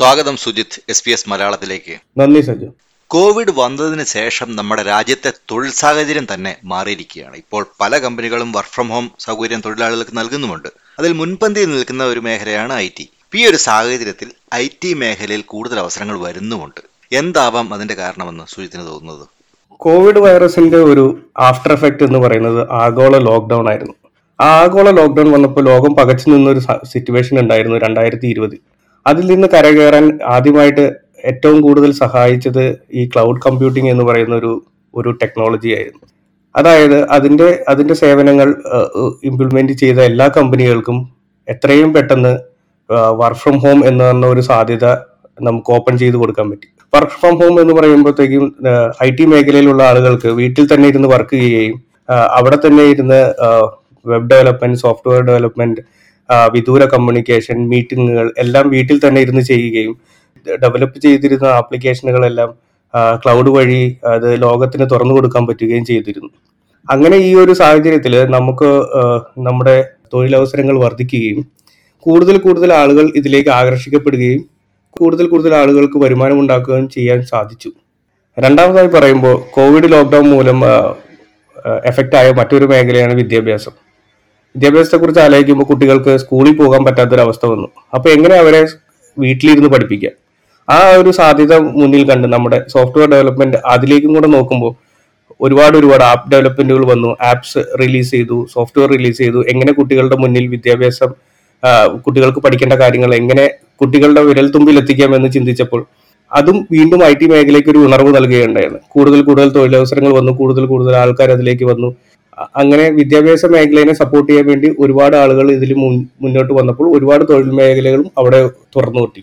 സ്വാഗതം Sujith S P S മലയാളത്തിലേക്ക്. നന്ദി സജു. കോവിഡ് വന്നതിന് ശേഷം നമ്മുടെ രാജ്യത്തെ തൊഴിൽ സാഹചര്യം തന്നെ മാറിയിരിക്കുകയാണ്. ഇപ്പോൾ പല കമ്പനികളും വർക്ക് ഫ്രം ഹോം സൗകര്യം തൊഴിലാളികൾക്ക് നൽകുന്നുമുണ്ട്. അതിൽ മുൻപന്തിയിൽ നിൽക്കുന്ന ഒരു മേഖലയാണ് ഐ ടി ഈ ഒരു സാഹചര്യത്തിൽ ഐ ടി മേഖലയിൽ കൂടുതൽ അവസരങ്ങൾ വരുന്നുമുണ്ട്. എന്താവാം അതിന്റെ കാരണമെന്ന് സുജിത്തിന് തോന്നുന്നത്? കോവിഡ് വൈറസിന്റെ ഒരു ആഫ്റ്റർ എഫക്റ്റ് എന്ന് പറയുന്നത് ആഗോള ലോക്ക്ഡൌൺ ആയിരുന്നു. ആഗോള ലോക്ക്ഡൌൺ വന്നപ്പോൾ ലോകം പകച്ചു നിന്നൊരു സിറ്റുവേഷൻ ഉണ്ടായിരുന്നു രണ്ടായിരത്തി ഇരുപതിൽ. അതിൽ നിന്ന് കരകയറാൻ ആദ്യമായിട്ട് ഏറ്റവും കൂടുതൽ സഹായിച്ചത് ഈ ക്ലൗഡ് കമ്പ്യൂട്ടിംഗ് എന്ന് പറയുന്ന ഒരു ഒരു ടെക്നോളജി ആയിരുന്നു. അതായത് അതിന്റെ അതിന്റെ സേവനങ്ങൾ ഇംപ്ലിമെന്റ് ചെയ്ത എല്ലാ കമ്പനികൾക്കും എത്രയും പെട്ടെന്ന് വർക്ക് ഫ്രം ഹോം എന്ന് പറഞ്ഞ ഒരു സാധ്യത നമുക്ക് ഓപ്പൺ ചെയ്ത് കൊടുക്കാൻ പറ്റി. വർക്ക് ഫ്രം ഹോം എന്ന് പറയുമ്പോഴത്തേക്കും ഐ ടി മേഖലയിലുള്ള ആളുകൾക്ക് വീട്ടിൽ തന്നെ ഇരുന്ന് വർക്ക് ചെയ്യുകയും അവിടെ തന്നെ ഇരുന്ന് വെബ് ഡെവലപ്മെന്റ് സോഫ്റ്റ്വെയർ ഡെവലപ്മെന്റ് വിദൂര കമ്മ്യൂണിക്കേഷൻ മീറ്റിങ്ങുകൾ എല്ലാം വീട്ടിൽ തന്നെ ഇരുന്ന് ചെയ്യുകയും ഡെവലപ്പ് ചെയ്തിരുന്ന ആപ്ലിക്കേഷനുകളെല്ലാം ക്ലൗഡ് വഴി അത് ലോകത്തിന് തുറന്നു കൊടുക്കാൻ പറ്റുകയും ചെയ്തിരുന്നു. അങ്ങനെ ഈ ഒരു സാഹചര്യത്തിൽ നമുക്ക് നമ്മുടെ തൊഴിലവസരങ്ങൾ വർദ്ധിക്കുകയും കൂടുതൽ കൂടുതൽ ആളുകൾ ഇതിലേക്ക് ആകർഷിക്കപ്പെടുകയും കൂടുതൽ കൂടുതൽ ആളുകൾക്ക് വരുമാനം ഉണ്ടാക്കുകയും ചെയ്യാൻ സാധിച്ചു. രണ്ടാമതായി പറയുമ്പോൾ കോവിഡ് ലോക്ക്ഡൌൺ മൂലം എഫക്റ്റായ മറ്റൊരു മേഖലയാണ് വിദ്യാഭ്യാസം. വിദ്യാഭ്യാസത്തെ കുറിച്ച് ആലോചിക്കുമ്പോൾ കുട്ടികൾക്ക് സ്കൂളിൽ പോകാൻ പറ്റാത്തൊരവസ്ഥ വന്നു. അപ്പോൾ എങ്ങനെ അവരെ വീട്ടിലിരുന്ന് പഠിപ്പിക്കാം? ആ ഒരു സാധ്യത മുന്നിൽ കണ്ട് നമ്മുടെ സോഫ്റ്റ്വെയർ ഡെവലപ്മെന്റ് അതിലേക്കും കൂടെ നോക്കുമ്പോൾ ഒരുപാട് ഒരുപാട് ആപ്പ് ഡെവലപ്മെന്റുകൾ വന്നു. ആപ്സ് റിലീസ് ചെയ്തു സോഫ്റ്റ്വെയർ റിലീസ് ചെയ്തു. എങ്ങനെ കുട്ടികളുടെ മുന്നിൽ വിദ്യാഭ്യാസം കുട്ടികൾക്ക് പഠിക്കേണ്ട കാര്യങ്ങൾ എങ്ങനെ കുട്ടികളുടെ വിരൽത്തുമ്പിൽ എത്തിക്കാം എന്ന് ചിന്തിച്ചപ്പോൾ അതും വീണ്ടും ഐ ടി മേഖലയ്ക്ക് ഒരു ഉണർവ് നൽകുകയുണ്ടായിരുന്നു കൂടുതൽ കൂടുതൽ തൊഴിലവസരങ്ങൾ വന്നു. കൂടുതൽ കൂടുതൽ ആൾക്കാർ അതിലേക്ക് വന്നു. അങ്ങനെ വിദ്യാഭ്യാസ മേഖലയെ സപ്പോർട്ട് ചെയ്യാൻ വേണ്ടി ഒരുപാട് ആളുകൾ ഇതിൽ മുന്നോട്ട് വന്നപ്പോൾ ഒരുപാട് തൊഴിൽ മേഖലകളും അവിടെ തുറന്നു കിട്ടി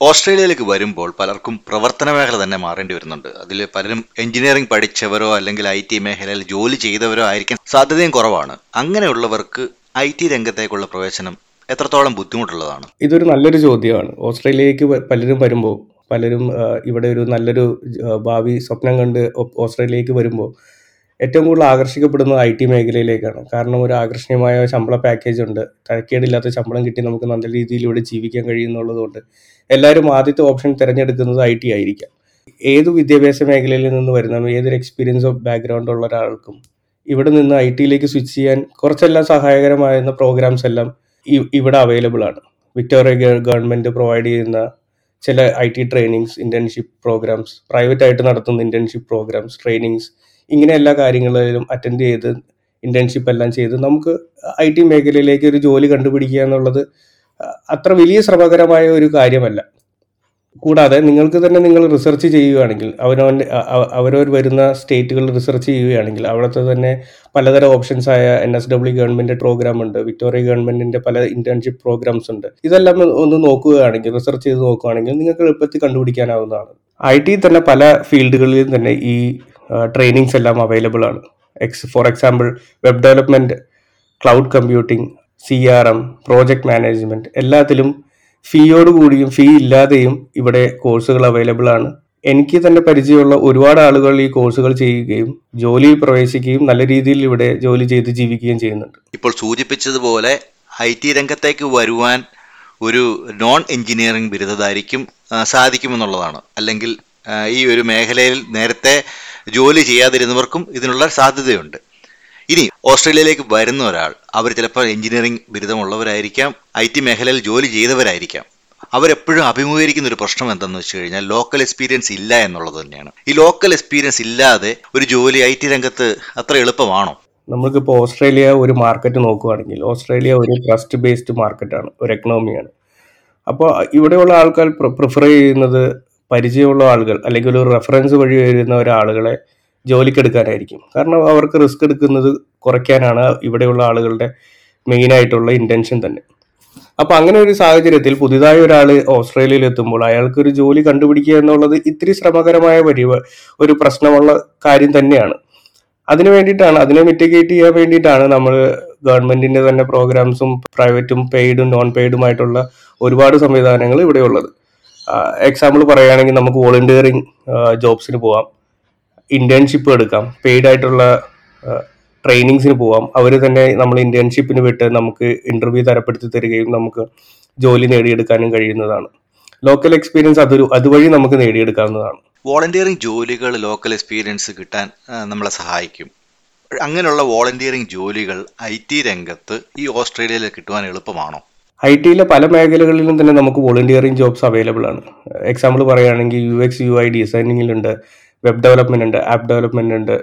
ഓസ്ട്രേലിയയിലേക്ക് വരുമ്പോൾ പലർക്കും പ്രവർത്തന മേഖല തന്നെ മാറേണ്ടി വരുന്നുണ്ട്. അതിൽ പലരും എഞ്ചിനീയറിംഗ് പഠിച്ചവരോ അല്ലെങ്കിൽ ഐ ടി മേഖലയിൽ ജോലി ചെയ്തവരോ ആയിരിക്കാൻ സാധ്യതയും കുറവാണ്. അങ്ങനെയുള്ളവർക്ക് ഐ ടി രംഗത്തേക്കുള്ള പ്രവേശനം എത്രത്തോളം ബുദ്ധിമുട്ടുള്ളതാണ്? ഇതൊരു നല്ലൊരു ചോദ്യമാണ്. ഓസ്ട്രേലിയയിലേക്ക് പലരും വരുമ്പോൾ പലരും ഇവിടെ ഒരു നല്ലൊരു ഭാവി സ്വപ്നം കണ്ട് ഓസ്ട്രേലിയയിലേക്ക് വരുമ്പോൾ ഏറ്റവും കൂടുതൽ ആകർഷിക്കപ്പെടുന്നത് ഐ ടി മേഖലയിലേക്കാണ്. കാരണം ഒരു ആകർഷണീയമായ ശമ്പള പാക്കേജ് ഉണ്ട്. തരക്കേടില്ലാത്ത ശമ്പളം കിട്ടി നമുക്ക് നല്ല രീതിയിൽ ഇവിടെ ജീവിക്കാൻ കഴിയുന്നുള്ളതുകൊണ്ട് എല്ലാവരും ആദ്യത്തെ ഓപ്ഷൻ തിരഞ്ഞെടുക്കുന്നത് ഐ ടി ആയിരിക്കാം. ഏത് വിദ്യാഭ്യാസ മേഖലയിൽ നിന്ന് വരുന്ന ഏതൊരു എക്സ്പീരിയൻസ് ഓഫ് ബാക്ക്ഗ്രൗണ്ട് ഉള്ള ഒരാൾക്കും ഇവിടെ നിന്ന് ഐ ടിയിലേക്ക് സ്വിച്ച് ചെയ്യാൻ കുറച്ചെല്ലാം സഹായകരമായിരുന്ന പ്രോഗ്രാംസ് എല്ലാം ഇവിടെ അവൈലബിൾ ആണ്. വിക്ടോറിയ ഗവൺമെന്റ് പ്രൊവൈഡ് ചെയ്യുന്ന ചില I T trainings internship programmes private ആയിട്ട് നടത്തുന്ന ഇന്റേൺഷിപ്പ് പ്രോഗ്രാംസ് ട്രെയിനിങ്സ് ഇങ്ങനെ എല്ലാ കാര്യങ്ങളിലും അറ്റൻഡ് ചെയ്ത് ഇന്റേൺഷിപ്പ് എല്ലാം ചെയ്ത് നമുക്ക് ഐ ടി മേഖലയിലേക്ക് ഒരു ജോലി കണ്ടുപിടിക്കുക എന്നുള്ളത് അത്ര വലിയ ശ്രമകരമായ ഒരു കാര്യമല്ല. കൂടാതെ നിങ്ങൾക്ക് തന്നെ നിങ്ങൾ റിസർച്ച് ചെയ്യുകയാണെങ്കിൽ അവനവന്റെ അവരവർ വരുന്ന സ്റ്റേറ്റുകളിൽ റിസർച്ച് ചെയ്യുകയാണെങ്കിൽ അവിടുത്തെ തന്നെ പലതരം ഓപ്ഷൻസ് ആയ N S W government programme ഉണ്ട് വിക്ടോറിയ ഗവൺമെന്റിന്റെ പല ഇന്റേൺഷിപ്പ് പ്രോഗ്രാംസ് ഉണ്ട്. ഇതെല്ലാം ഒന്ന് നോക്കുകയാണെങ്കിൽ റിസർച്ച് ചെയ്ത് നോക്കുകയാണെങ്കിൽ നിങ്ങൾക്ക് എളുപ്പത്തിൽ കണ്ടുപിടിക്കാനാവുന്നതാണ്. ഐ ടി തന്നെ പല ഫീൽഡുകളിലും തന്നെ ഈ ട്രെയിനിങ്സ് എല്ലാം അവൈലബിൾ ആണ്. Ex for example web development cloud computing C R M project management എല്ലാത്തിലും ഫീയോട് കൂടിയും ഫീ ഇല്ലാതെയും ഇവിടെ കോഴ്സുകൾ അവൈലബിൾ ആണ്. എനിക്ക് തന്നെ പരിചയമുള്ള ഒരുപാട് ആളുകൾ ഈ കോഴ്സുകൾ ചെയ്യുകയും ജോലിയിൽ പ്രവേശിക്കുകയും നല്ല രീതിയിൽ ഇവിടെ ജോലി ചെയ്ത് ജീവിക്കുകയും ചെയ്യുന്നുണ്ട്. ഇപ്പോൾ സൂചിപ്പിച്ചതുപോലെ ഐ ടി രംഗത്തേക്ക് വരുവാൻ ഒരു നോൺ എഞ്ചിനീയറിംഗ് ബിരുദധാരിക്കും സാധിക്കുമെന്നുള്ളതാണ്. അല്ലെങ്കിൽ ഈ ഒരു മേഖലയിൽ നേരത്തെ ജോലി ചെയ്യാതിരുന്നവർക്കും ഇതിനുള്ള സാധ്യതയുണ്ട്. ഇനി ഓസ്ട്രേലിയയിലേക്ക് വരുന്ന ഒരാൾ അവർ ചിലപ്പോൾ എഞ്ചിനീയറിംഗ് ബിരുദമുള്ളവരായിരിക്കാം ഐ ടി മേഖലയിൽ ജോലി ചെയ്തവരായിരിക്കാം. അവരെപ്പോഴും അഭിമുഖീകരിക്കുന്ന ഒരു പ്രശ്നം എന്തെന്ന് വെച്ച് കഴിഞ്ഞാൽ ലോക്കൽ എക്സ്പീരിയൻസ് ഇല്ല എന്നുള്ളത് തന്നെയാണ്. ഈ ലോക്കൽ എക്സ്പീരിയൻസ് ഇല്ലാതെ ഒരു ജോലി ഐ ടി രംഗത്ത് അത്ര എളുപ്പമാണോ? നമ്മൾക്കിപ്പോൾ ഓസ്ട്രേലിയ ഒരു മാർക്കറ്റ് നോക്കുകയാണെങ്കിൽ ഓസ്ട്രേലിയ ഒരു ട്രസ്റ്റ് ബേസ്ഡ് മാർക്കറ്റാണ് ഒരു എക്കണോമിയാണ് അപ്പോൾ ഇവിടെയുള്ള ആൾക്കാർ പ്രിഫർ ചെയ്യുന്നത് പരിചയമുള്ള ആളുകൾ അല്ലെങ്കിൽ ഒരു റെഫറൻസ് വഴി വരുന്ന ഒരാളുകളെ ജോലിക്കെടുക്കാനായിരിക്കും. കാരണം അവർക്ക് റിസ്ക് എടുക്കുന്നത് കുറയ്ക്കാനാണ് ഇവിടെയുള്ള ആളുകളുടെ മെയിൻ ആയിട്ടുള്ള ഇന്റൻഷൻ തന്നെ. അപ്പൊ അങ്ങനെ ഒരു സാഹചര്യത്തിൽ പുതിയതായി ഒരാൾ ഓസ്ട്രേലിയയിൽ എത്തുമ്പോൾ അയാൾക്ക് ഒരു ജോലി കണ്ടുപിടിക്കുക എന്നുള്ളത് ഇത്തിരി ശ്രമകരമായ പരിവ ഒരു പ്രശ്നമുള്ള കാര്യം തന്നെയാണ്. അതിനു വേണ്ടിയിട്ടാണ് അതിനെ മിറ്റിഗേറ്റ് ചെയ്യാൻ വേണ്ടിയിട്ടാണ് നമ്മൾ ഗവൺമെന്റിന്റെ തന്നെ പ്രോഗ്രാംസും പ്രൈവറ്റും പെയ്ഡും നോൺ പെയ്ഡുമായിട്ടുള്ള ഒരുപാട് സംവിധാനങ്ങൾ ഇവിടെ ഉള്ളത് എക്സാമ്പിൾ പറയുകയാണെങ്കിൽ നമുക്ക് വോളണ്ടിയറിങ് ജോബ്സിന് പോവാം. ഇന്റേൺഷിപ്പ് എടുക്കാം. പെയ്ഡ് ആയിട്ടുള്ള ട്രെയിനിങ്സിന് പോവാം. അവർ തന്നെ നമ്മൾ ഇന്റേൺഷിപ്പിന് വിട്ട് നമുക്ക് ഇന്റർവ്യൂ തരപ്പെടുത്തി തരികയും നമുക്ക് ജോലി നേടിയെടുക്കാനും കഴിയുന്നതാണ്. ലോക്കൽ എക്സ്പീരിയൻസ് അതൊരു അതുവഴി നമുക്ക് നേടിയെടുക്കാവുന്നതാണ്. വോളണ്ടിയറിംഗ് ജോലികൾ ലോക്കൽ എക്സ്പീരിയൻസ് കിട്ടാൻ നമ്മളെ സഹായിക്കും. അങ്ങനെയുള്ള വോളണ്ടിയറിംഗ് ജോലികൾ ഐ ടി രംഗത്ത് ഈ ഓസ്ട്രേലിയയിൽ കിട്ടുവാൻ എളുപ്പമാണോ? ഐ ടിയിലെ പല മേഖലകളിലും തന്നെ നമുക്ക് വോളണ്ടിയറിംഗ് ജോബ്സ് അവൈലബിൾ ആണ്. എക്സാമ്പിൾ പറയുകയാണെങ്കിൽ യു എക്സ് യു ഐ ഡിസൈനിങ്ങിലുണ്ട് വെബ് ഡെവലപ്മെന്റ് ഉണ്ട് ആപ്പ് ഡെവലപ്മെന്റ് ഉണ്ട്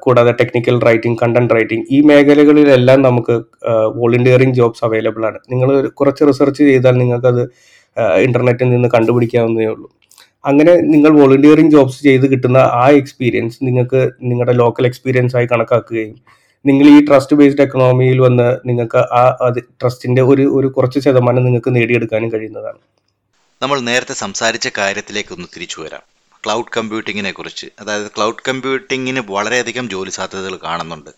കൂടാതെ ടെക്നിക്കൽ റൈറ്റിംഗ് കണ്ടന്റ് റൈറ്റിംഗ് ഈ മേഖലകളിലെല്ലാം നമുക്ക് വോളണ്ടിയറിംഗ് ജോബ്സ് അവൈലബിൾ ആണ്. നിങ്ങൾ കുറച്ച് റിസർച്ച് ചെയ്താൽ നിങ്ങൾക്കത് ഇന്റർനെറ്റിൽ നിന്ന് കണ്ടുപിടിക്കാവുന്നതേ ഉള്ളൂ. അങ്ങനെ നിങ്ങൾ വോളണ്ടിയറിംഗ് ജോബ്സ് ചെയ്ത് കിട്ടുന്ന ആ എക്സ്പീരിയൻസ് നിങ്ങൾക്ക് നിങ്ങളുടെ ലോക്കൽ എക്സ്പീരിയൻസ് ആയി കണക്കാക്കുകയും നിങ്ങൾ ഈ ട്രസ്റ്റ് ബേസ്ഡ് എക്കണോമിയിൽ വന്ന് നിങ്ങൾക്ക് ആ ട്രസ്റ്റിന്റെ ഒരു ഒരു കുറച്ച് ശതമാനം നിങ്ങൾക്ക് നേടിയെടുക്കാനും കഴിയുന്നതാണ്. നമ്മൾ നേരത്തെ സംസാരിച്ച കാര്യത്തിലേക്ക് ഒന്ന് തിരിച്ചു വരാം. ക്ലൗഡ് കമ്പ്യൂട്ടിങ്ങിനെ കുറിച്ച്. അതായത് ക്ലൗഡ് കമ്പ്യൂട്ടിങ്ങിന് വളരെയധികം ജോലി സാധ്യതകൾ കാണുന്നുണ്ട്.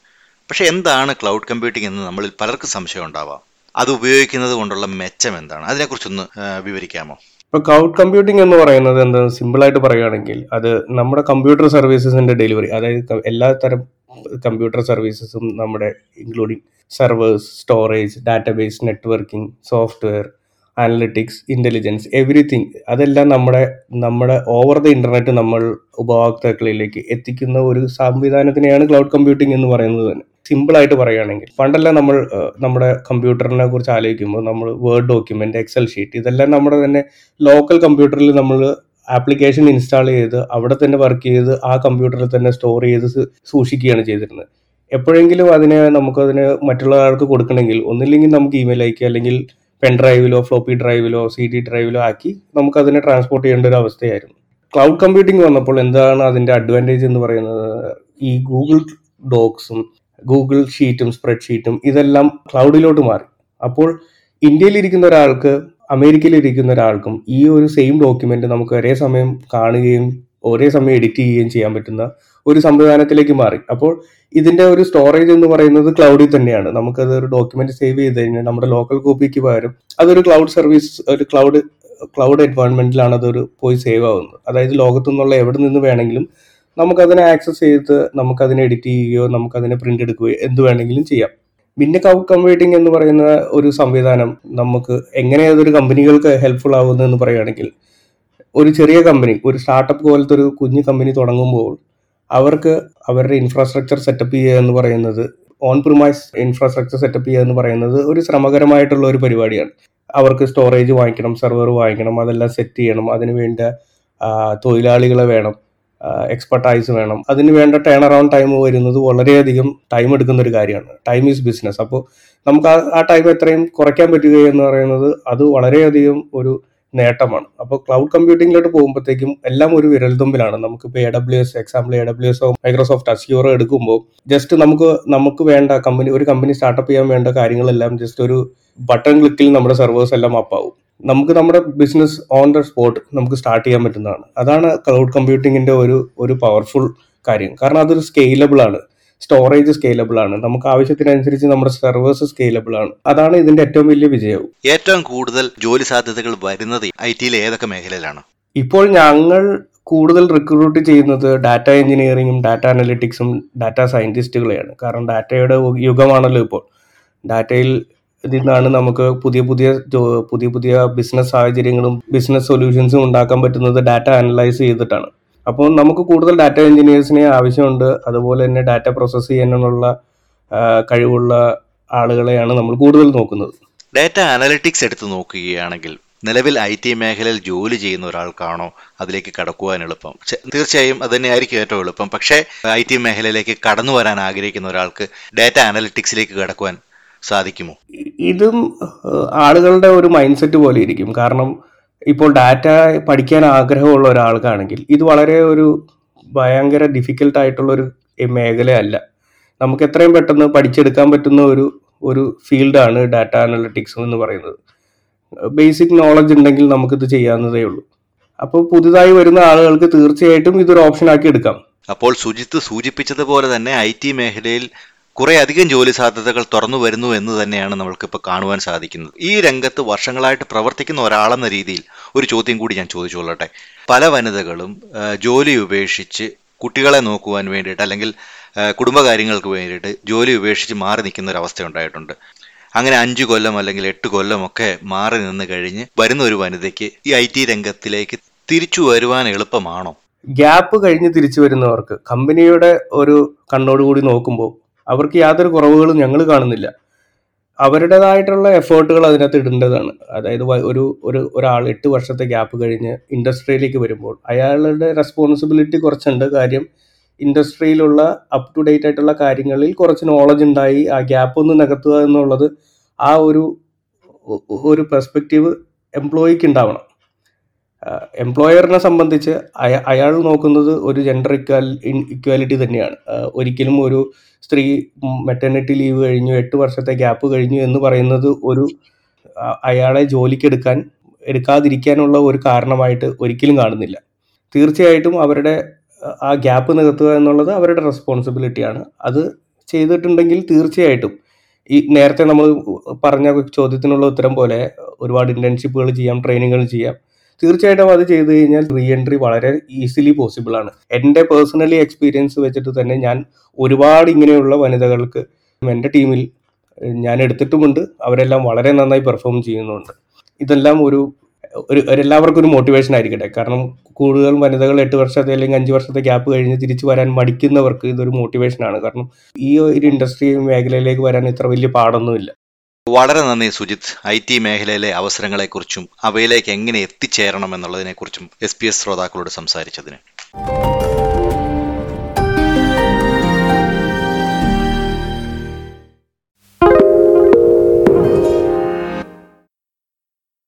പക്ഷെ എന്താണ് ക്ലൗഡ് കമ്പ്യൂട്ടിംഗ് എന്ന് നമ്മളിൽ പലർക്കും സംശയം ഉണ്ടാവാം. അത് ഉപയോഗിക്കുന്നത് കൊണ്ടുള്ള മെച്ചം എന്താണ്? അതിനെക്കുറിച്ചൊന്ന് വിവരിക്കാമോ? ഇപ്പൊ ക്ലൗഡ് കമ്പ്യൂട്ടിംഗ് എന്ന് പറയുന്നത് എന്താ സിമ്പിൾ ആയിട്ട് പറയുകയാണെങ്കിൽ അത് നമ്മുടെ കമ്പ്യൂട്ടർ സർവീസസിന്റെ ഡെലിവറി അതായത് എല്ലാ തരം കമ്പ്യൂട്ടർ സർവീസസും നമ്മുടെ including servers storage database networking software analytics intelligence everything അതെല്ലാം നമ്മുടെ നമ്മുടെ ഓവർ ദ ഇന്റർനെറ്റ് നമ്മൾ ഉപഭോക്താക്കളിലേക്ക് എത്തിക്കുന്ന ഒരു സംവിധാനത്തിനെയാണ് ക്ലൗഡ് കമ്പ്യൂട്ടിംഗ് എന്ന് പറയുന്നത് തന്നെ. സിമ്പിളായിട്ട് പറയുകയാണെങ്കിൽ പണ്ടെല്ലാം നമ്മൾ നമ്മുടെ കമ്പ്യൂട്ടറിനെ കുറിച്ച് ആലോചിക്കുമ്പോൾ നമ്മൾ വേർഡ് ഡോക്യുമെന്റ് എക്സൽ ഷീറ്റ് ഇതെല്ലാം നമ്മുടെ തന്നെ ലോക്കൽ കമ്പ്യൂട്ടറിൽ നമ്മൾ ആപ്ലിക്കേഷൻ ഇൻസ്റ്റാൾ ചെയ്ത് അവിടെ തന്നെ വർക്ക് ചെയ്ത് ആ കമ്പ്യൂട്ടറിൽ തന്നെ സ്റ്റോർ ചെയ്ത് സൂക്ഷിക്കുകയാണ് ചെയ്തിരുന്നത്. എപ്പോഴെങ്കിലും അതിനെ നമുക്കതിന് മറ്റുള്ള ആൾക്ക് കൊടുക്കണമെങ്കിൽ ഒന്നില്ലെങ്കിൽ നമുക്ക് ഇമെയിൽ അയക്കുക അല്ലെങ്കിൽ പെൻ ഡ്രൈവിലോ ഫ്ലോപ്പി ഡ്രൈവിലോ സി ഡി ഡ്രൈവിലോ ആക്കി നമുക്കതിനെ ട്രാൻസ്പോർട്ട് ചെയ്യേണ്ട ഒരു അവസ്ഥയായിരുന്നു. ക്ലൗഡ് കമ്പ്യൂട്ടിംഗ് വന്നപ്പോൾ എന്താണ് അതിന്റെ അഡ്വാന്റേജ് എന്ന് പറയുന്നത്? ഈ ഗൂഗിൾ ഡോക്സും ഗൂഗിൾ ഷീറ്റും സ്പ്രെഡ്ഷീറ്റും ഇതെല്ലാം ക്ലൗഡിലോട്ട് മാറി. അപ്പോൾ ഇന്ത്യയിൽ ഇരിക്കുന്ന ഒരാൾക്ക് അമേരിക്കയിൽ ഇരിക്കുന്ന ഒരാൾക്കും ഈ ഒരു സെയിം ഡോക്യുമെന്റ് നമുക്ക് ഒരേ സമയം കാണുകയും ഒരേ സമയം എഡിറ്റ് ചെയ്യുകയും ചെയ്യാൻ പറ്റുന്ന ഒരു സംവിധാനത്തിലേക്ക് മാറി. അപ്പോൾ ഇതിന്റെ ഒരു സ്റ്റോറേജ് എന്ന് പറയുന്നത് ക്ലൗഡിൽ തന്നെയാണ്. നമുക്കത് ഒരു ഡോക്യുമെന്റ് സേവ് ചെയ്ത് കഴിഞ്ഞാൽ നമ്മുടെ ലോക്കൽ കോപ്പിക്ക് പകരം അതൊരു ക്ലൗഡ് സർവീസ് ഒരു ക്ലൗഡ് ക്ലൗഡ് എൻവയോൺമെന്റിലാണ് അതൊരു പോയി സേവ് ആവുന്നത്. അതായത് ലോകത്തു നിന്നുള്ള എവിടെ നിന്ന് വേണമെങ്കിലും നമുക്കതിനെ ആക്സസ് ചെയ്ത് നമുക്കതിനെ എഡിറ്റ് ചെയ്യുകയോ നമുക്കതിനെ പ്രിന്റ് എടുക്കുകയോ എന്ത് വേണമെങ്കിലും ചെയ്യാം. പിന്നെ ക്ലൗഡ് കമ്പ്യൂട്ടിംഗ് എന്ന് പറയുന്ന ഒരു സംവിധാനം നമുക്ക് എങ്ങനെ അതൊരു കമ്പനികൾക്ക് ഹെൽപ്ഫുൾ ആവുന്നു എന്ന് പറയുകയാണെങ്കിൽ ഒരു ചെറിയ കമ്പനി ഒരു സ്റ്റാർട്ടപ്പ് പോലത്തെ ഒരു കുഞ്ഞു കമ്പനി തുടങ്ങുമ്പോൾ അവർക്ക് അവരുടെ ഇൻഫ്രാസ്ട്രക്ചർ സെറ്റപ്പ് ചെയ്യുക എന്ന് പറയുന്നത് ഓൺ പ്രിമൈസ് ഇൻഫ്രാസ്ട്രക്ചർ സെറ്റപ്പ് ചെയ്യുക എന്ന് പറയുന്നത് ഒരു ശ്രമകരമായിട്ടുള്ള ഒരു പരിപാടിയാണ്. അവർക്ക് സ്റ്റോറേജ് വാങ്ങിക്കണം സെർവർ വാങ്ങിക്കണം അതെല്ലാം സെറ്റ് ചെയ്യണം. അതിന് വേണ്ട തൊഴിലാളികളെ വേണം. എക്സ്പെർട്ടൈസ് വേണം. അതിന് വേണ്ട ടേൺ അറൗണ്ട് ടൈം വരുന്നത് വളരെയധികം ടൈം എടുക്കുന്ന ഒരു കാര്യമാണ്. ടൈം ഈസ് ബിസിനസ് അപ്പോൾ നമുക്ക് ആ ആ ടൈം എത്രയും കുറയ്ക്കാൻ പറ്റുക എന്ന് പറയുന്നത് അത് വളരെയധികം ഒരു നേട്ടമാണ്. അപ്പോൾ ക്ലൗഡ് കമ്പ്യൂട്ടിങ്ങിലോട്ട് പോകുമ്പോഴത്തേക്കും എല്ലാം ഒരു വിരൽത്തുമ്പിലാണ്. നമുക്കിപ്പോൾ A W S example A W എസോ Microsoft അസ്യൂറോ എടുക്കുമ്പോൾ ജസ്റ്റ് നമുക്ക് നമുക്ക് വേണ്ട കമ്പനി ഒരു കമ്പനി സ്റ്റാർട്ടപ്പ് ചെയ്യാൻ വേണ്ട കാര്യങ്ങളെല്ലാം ജസ്റ്റ് ഒരു ബട്ടൺ ക്ലിക്കിൽ നമ്മുടെ സെർവേഴ്സ് എല്ലാം അപ്പാവും നമുക്ക് നമ്മുടെ ബിസിനസ് ഓൺ ദ സ്പോട്ട് നമുക്ക് സ്റ്റാർട്ട് ചെയ്യാൻ പറ്റുന്നതാണ്. അതാണ് ക്ലൗഡ് കമ്പ്യൂട്ടിങ്ങിന്റെ ഒരു ഒരു പവർഫുൾ കാര്യം. കാരണം അതൊരു സ്കെയിലബിൾ ആണ്. സ്റ്റോറേജ് സ്കെയിലബിൾ ആണ്. നമുക്ക് ആവശ്യത്തിനനുസരിച്ച് നമ്മുടെ സെർവേഴ്സ് സ്കെയിലബിൾ ആണ്. അതാണ് ഇതിന്റെ ഏറ്റവും വലിയ വിജയവും. ഏറ്റവും കൂടുതൽ ജോലി സാധ്യതകൾ വരുന്നത് ഐ ടിയിൽ ഏതൊക്കെ മേഖലയിലാണ്? ഇപ്പോൾ ഞങ്ങൾ കൂടുതൽ റിക്രൂട്ട് ചെയ്യുന്നത് ഡാറ്റ എഞ്ചിനീയറിംഗും ഡാറ്റ അനലിറ്റിക്സും ഡാറ്റ സയന്റിസ്റ്റുകളെയാണ് കാരണം ഡാറ്റയുടെ യുഗമാണല്ലോ ഇപ്പോൾ. ഡാറ്റയിൽ നിന്നാണ് നമുക്ക് പുതിയ പുതിയ പുതിയ പുതിയ ബിസിനസ് സാഹചര്യങ്ങളും ബിസിനസ് സൊല്യൂഷൻസും ഉണ്ടാക്കാൻ പറ്റുന്നത് ഡാറ്റ അനലൈസ് ചെയ്തിട്ടാണ്. അപ്പോൾ നമുക്ക് കൂടുതൽ ഡാറ്റ എഞ്ചിനീയേഴ്സിനെ ആവശ്യമുണ്ട്. അതുപോലെ തന്നെ ഡാറ്റ പ്രോസസ് ചെയ്യാനുള്ള കഴിവുള്ള ആളുകളെയാണ് നമ്മൾ കൂടുതൽ നോക്കുന്നത്. ഡാറ്റ അനലിറ്റിക്സ് എടുത്ത് നോക്കുകയാണെങ്കിൽ നിലവിൽ ഐ ടി മേഖലയിൽ ജോലി ചെയ്യുന്ന ഒരാൾക്കാണോ അതിലേക്ക് കടക്കുവാൻ എളുപ്പം? തീർച്ചയായും അത് തന്നെയായിരിക്കും ഏറ്റവും എളുപ്പം. പക്ഷേ ഐ ടി മേഖലയിലേക്ക് കടന്നു വരാൻ ആഗ്രഹിക്കുന്ന ഒരാൾക്ക് ഡാറ്റ അനലിറ്റിക്സിലേക്ക് കടക്കുവാൻ സാധിക്കുമോ? ഇതും ആളുകളുടെ ഒരു മൈൻഡ് സെറ്റ് പോലെ ഇരിക്കും. കാരണം ഇപ്പോൾ ഡാറ്റ പഠിക്കാൻ ആഗ്രഹമുള്ള ഒരാൾക്കാണെങ്കിൽ ഇത് വളരെ ഒരു ഭയങ്കര ഡിഫിക്കൽട്ട് ആയിട്ടുള്ള ഒരു മേഖലയല്ല. നമുക്ക് എത്രയും പെട്ടെന്ന് പഠിച്ചെടുക്കാൻ പറ്റുന്ന ഒരു ഒരു ഫീൽഡാണ് ഡാറ്റ അനലറ്റിക്സ് എന്ന് പറയുന്നത്. ബേസിക് നോളജ് ഉണ്ടെങ്കിൽ നമുക്കിത് ചെയ്യാവുന്നതേ ഉള്ളൂ. അപ്പോൾ പുതുതായി വരുന്ന ആളുകൾക്ക് തീർച്ചയായിട്ടും ഇതൊരു ഓപ്ഷൻ ആക്കി എടുക്കാം. അപ്പോൾ സുജിത്ത് സൂചിപ്പിച്ചതുപോലെ തന്നെ ഐ ടി മേഖലയിൽ കുറെ അധികം ജോലി സാധ്യതകൾ തുറന്നു വരുന്നു എന്ന് തന്നെയാണ് നമ്മൾക്കിപ്പോൾ കാണുവാൻ സാധിക്കുന്നത്. ഈ രംഗത്ത് വർഷങ്ങളായിട്ട് പ്രവർത്തിക്കുന്ന ഒരാളെന്ന രീതിയിൽ ഒരു ചോദ്യം കൂടി ഞാൻ ചോദിച്ചുകൊള്ളട്ടെ. പല വനിതകളും ജോലി ഉപേക്ഷിച്ച് കുട്ടികളെ നോക്കുവാൻ വേണ്ടിയിട്ട് അല്ലെങ്കിൽ കുടുംബകാര്യങ്ങൾക്ക് വേണ്ടിയിട്ട് ജോലി ഉപേക്ഷിച്ച് മാറി നിൽക്കുന്ന ഒരു അവസ്ഥ ഉണ്ടായിട്ടുണ്ട്. അങ്ങനെ അഞ്ച് കൊല്ലം അല്ലെങ്കിൽ എട്ട് കൊല്ലമൊക്കെ മാറി നിന്ന് കഴിഞ്ഞ് വരുന്ന ഒരു വനിതയ്ക്ക് ഈ ഐ ടി രംഗത്തിലേക്ക് തിരിച്ചു വരുവാൻ എളുപ്പമാണോ? ഗ്യാപ്പ് കഴിഞ്ഞ് തിരിച്ചു വരുന്നവർക്ക് കമ്പനിയുടെ ഒരു കണ്ണോടുകൂടി നോക്കുമ്പോൾ അവർക്ക് യാതൊരു കുറവുകളും ഞങ്ങൾ കാണുന്നില്ല. അവരുടേതായിട്ടുള്ള എഫേർട്ടുകൾ അതിനകത്ത് ഇടേണ്ടതാണ്. അതായത് ഒരു ഒരു ഒരാൾ എട്ട് വർഷത്തെ ഗ്യാപ്പ് കഴിഞ്ഞ് ഇൻഡസ്ട്രിയിലേക്ക് വരുമ്പോൾ അയാളുടെ റെസ്പോൺസിബിലിറ്റി കുറച്ചുണ്ട്. കാര്യം ഇൻഡസ്ട്രിയിലുള്ള അപ് ടു ഡേറ്റ് ആയിട്ടുള്ള കാര്യങ്ങളിൽ കുറച്ച് നോളജ് ഉണ്ടായി. ആ ഗ്യാപ്പ് ഒന്ന് നികത്തുക എന്നുള്ളത് ആ ഒരു ഒരു പെർസ്പെക്റ്റീവ് എംപ്ലോയിക്ക് ഉണ്ടാവണം. എംപ്ലോയറിനെ സംബന്ധിച്ച് അയാൾ നോക്കുന്നത് ഒരു ജെൻഡർ ഇക്വാലിറ്റി തന്നെയാണ്. ഒരിക്കലും ഒരു സ്ത്രീ മെറ്റേണിറ്റി ലീവ് കഴിഞ്ഞു എട്ട് വർഷത്തെ ഗ്യാപ്പ് കഴിഞ്ഞു എന്ന് പറയുന്നത് ഒരു അയാളെ ജോലിക്കെടുക്കാൻ എടുക്കാതിരിക്കാനുള്ള ഒരു കാരണമായിട്ട് ഒരിക്കലും കാണുന്നില്ല. തീർച്ചയായിട്ടും അവരുടെ ആ, ഗ്യാപ്പ് നികത്തുക എന്നുള്ളത് അവരുടെ റെസ്പോൺസിബിലിറ്റിയാണ് അത് ചെയ്തിട്ടുണ്ടെങ്കിൽ തീർച്ചയായിട്ടും ഈ നേരത്തെ നമ്മൾ പറഞ്ഞ ചോദ്യത്തിനുള്ള ഉത്തരം പോലെ ഒരുപാട് ഇന്റേൺഷിപ്പുകൾ ചെയ്യാം ട്രെയിനിങ്ങുകൾ ചെയ്യാം. തീർച്ചയായിട്ടും അത് ചെയ്തു കഴിഞ്ഞാൽ റീ എൻട്രി വളരെ ഈസിലി പോസിബിൾ ആണ്. എന്റെ പേഴ്സണലി എക്സ്പീരിയൻസ് വെച്ചിട്ട് തന്നെ ഞാൻ ഒരുപാട് ഇങ്ങനെയുള്ള വനിതകൾക്ക് എന്റെ ടീമിൽ ഞാൻ എടുത്തിട്ടുമുണ്ട്. അവരെല്ലാം വളരെ നന്നായി പെർഫോം ചെയ്യുന്നുണ്ട്. ഇതെല്ലാം ഒരു ഒരു എല്ലാവർക്കും ഒരു മോട്ടിവേഷൻ ആയിരിക്കട്ടെ. കാരണം കൂടുതൽ വനിതകൾ എട്ട് വർഷത്തെ അല്ലെങ്കിൽ അഞ്ച് വർഷത്തെ ഗ്യാപ്പ് കഴിഞ്ഞ് തിരിച്ചു വരാൻ മടിക്കുന്നവർക്ക് ഇതൊരു മോട്ടിവേഷൻ ആണ്. കാരണം ഈ ഒരു ഇൻഡസ്ട്രി മേഖലയിലേക്ക് വരാൻ ഇത്ര വലിയ പാടൊന്നുമില്ല. വളരെ നന്ദി സുജിത്. ഐ ടി മേഖലയിലെ അവസരങ്ങളെക്കുറിച്ചും അവയിലേക്ക് എങ്ങനെ എത്തിച്ചേരണം എന്നുള്ളതിനെക്കുറിച്ചും എസ് പി എസ് ശ്രോതാക്കളോട് സംസാരിച്ചതിന്.